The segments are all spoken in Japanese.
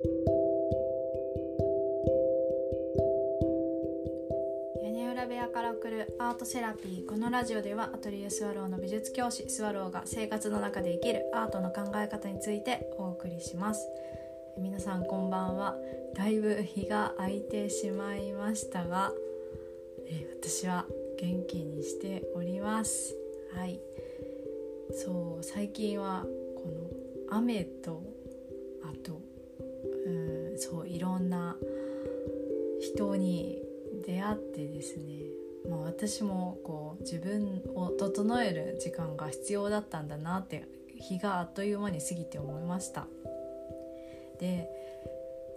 屋根裏部屋から送るアートセラピー。このラジオではアトリエスワローの美術教師スワローが生活の中で生きるアートの考え方についてお送りします。皆さんこんばんは。だいぶ日が空いてしまいましたが、え私は元気にしております。はい。そう最近はこの雨と人に出会ってですね、まあ、私もこう自分を整える時間が必要だったんだなって日があっという間に過ぎて思いました。で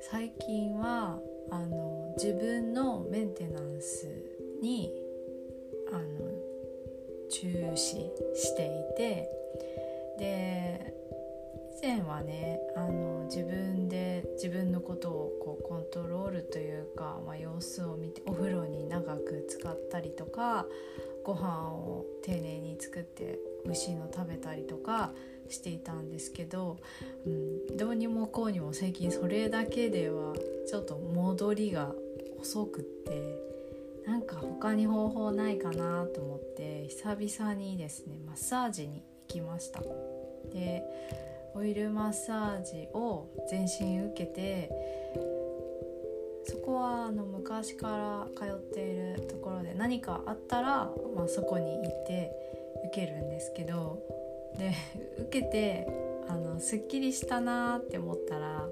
最近はあの自分のメンテナンスにあの注視していてで以前はねあの自分で自分のことをこうコントロールというか、まあ、様子を見てお風呂に長く使ったりとかご飯を丁寧に作って美味しいの食べたりとかしていたんですけど、うん、どうにもこうにも最近それだけではちょっと戻りが遅くってなんか他に方法ないかなと思って久々にですねマッサージに行きました。でオイルマッサージを全身受けてそこはあの昔から通っているところで何かあったら、まあ、そこに行って受けるんですけどで 受けてあのすっきりしたなって思ったら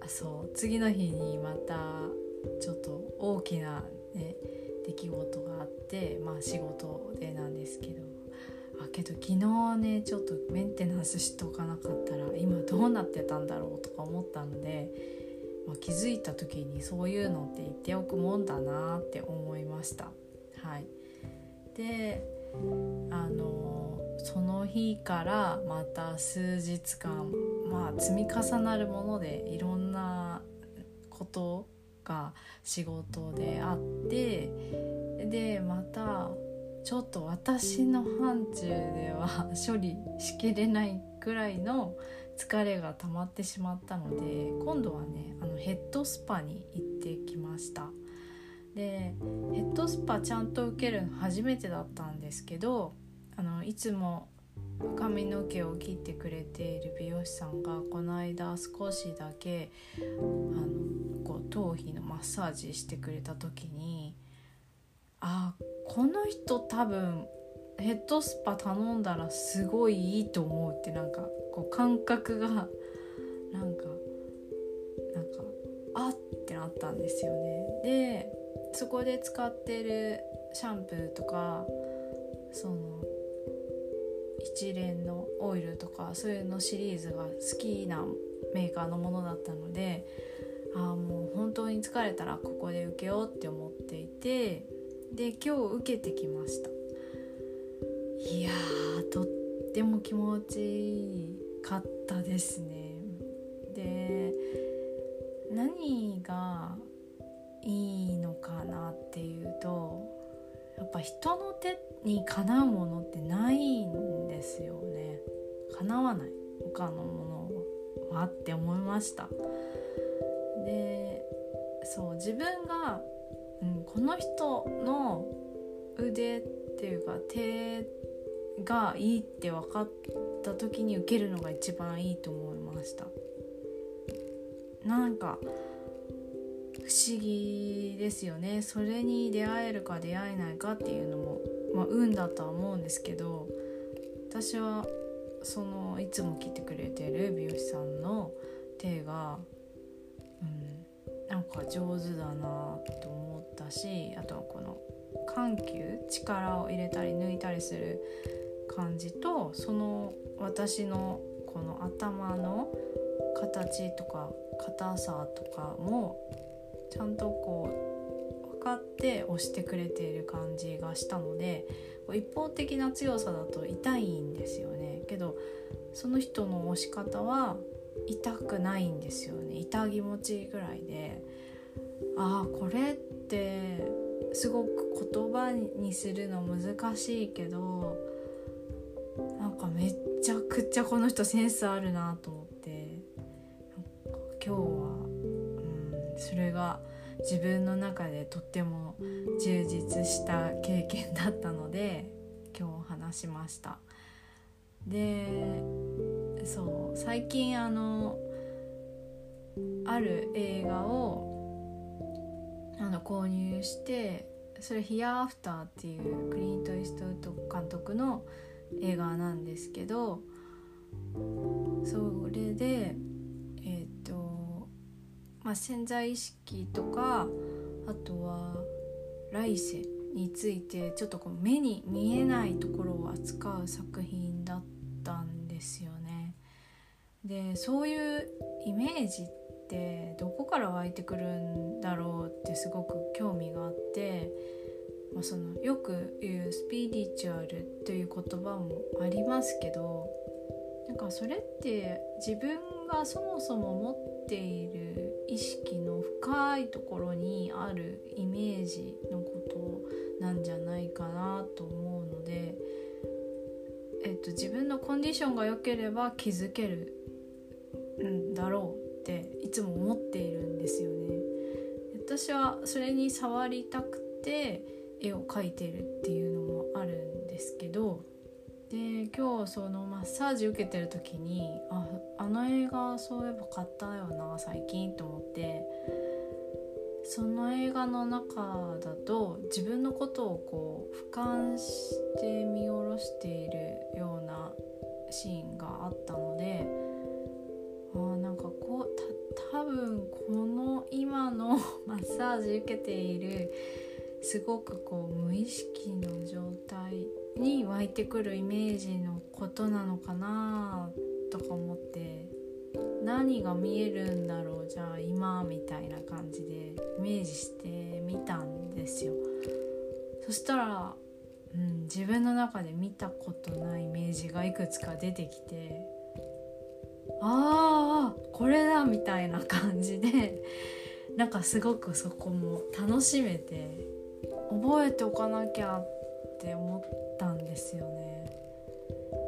あそう次の日にまたちょっと大きな、ね、出来事があってまあ仕事でなんですけど。あけど昨日ねちょっとメンテナンスしとかなかったら今どうなってたんだろうとか思ったので、まあ、気づいた時にそういうのって言っておくもんだなって思いました。はい、であのその日からまた数日間まあ積み重なるものでいろんなことが仕事であってでまたちょっと私の範疇では処理しきれないくらいの疲れが溜まってしまったので今度はねあのヘッドスパに行ってきました。でヘッドスパちゃんと受けるの初めてだったんですけどあのいつも髪の毛を切ってくれている美容師さんがこの間少しだけあのこう頭皮のマッサージしてくれた時にあこの人多分ヘッドスパ頼んだらすごいいいと思うってなんかこう感覚がなんかなんかあってなったんですよね。でそこで使ってるシャンプーとかその一連のオイルとかそういうのシリーズが好きなメーカーのものだったのでああもう本当に疲れたらここで受けようって思っていてで今日受けてきました。いやとっても気持ちいい。かったですね。で何がいいのかなっていうとやっぱ人の手にかなうものってないんですよね。かなわない。他のものは。って思いました。でそう自分が、うん、この人の腕っていうか手がいいって分かった時に受けるのが一番いいと思いました。なんか不思議ですよね。それに出会えるか出会えないかっていうのも、まあ、運だとは思うんですけど私はそのいつも来てくれてる美容師さんの手が、うん、なんか上手だなと思ったしあとはこの緩急力を入れたり抜いたりする感じとその私のこの頭の形とか硬さとかもちゃんとこう分かって押してくれている感じがしたので一方的な強さだと痛いんですよね。けどその人の押し方は痛くないんですよね。痛気持ちぐらいで。ああこれってすごく言葉にするの難しいけどなんかめっちゃくちゃこの人センスあるなと思ってなんか今日は、うん、それが自分の中でとっても充実した経験だったので今日話しました。でそう最近あのある映画をあの購入してそれ「ヒアアフターっていうクリント・イーストウッド監督の映画なんですけどそれでえっ、ー、とまあ潜在意識とかあとは来世についてちょっとこう目に見えないところを扱う作品だったんですよね。でそういうイメージってどから湧いてくるんだろうってすごく興味があって、まあ、そのよく言うスピリチュアルという言葉もありますけどなんかそれって自分がそもそも持っている意識の深いところにあるイメージのことなんじゃないかなと思うので、えっと、自分のコンディションが良ければ気づけるんだろうっていつも思っている。私はそれに触りたくて絵を描いてるっていうのもあるんですけどで今日そのマッサージ受けてる時にああの映画そういえば買ったよな最近と思って。その映画の中だと自分のことをこう俯瞰して見下ろしているようなシーンがあったのであなんかこうた多分このサージ受けているすごくこう無意識の状態に湧いてくるイメージのことなのかなとか思って何が見えるんだろうじゃあ今みたいな感じでイメージしてみたんですよ。そしたら、うん、自分の中で見たことないイメージがいくつか出てきてああこれだみたいな感じで。なんかすごくそこも楽しめて覚えておかなきゃって思ったんですよね。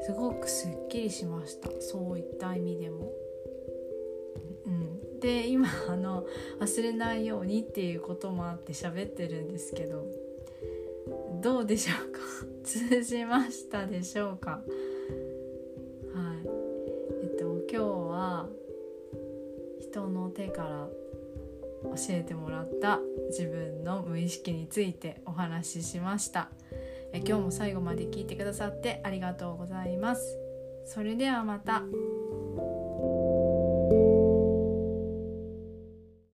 すごくすっきりしました。そういった意味でも。うん、で今あの忘れないようにっていうこともあって喋ってるんですけどどうでしょうか？通じましたでしょうか？はい。えっと今日は人の手から教えてもらった自分の無意識についてお話ししましたえ今日も最後まで聞いてくださってありがとうございますそれではまた。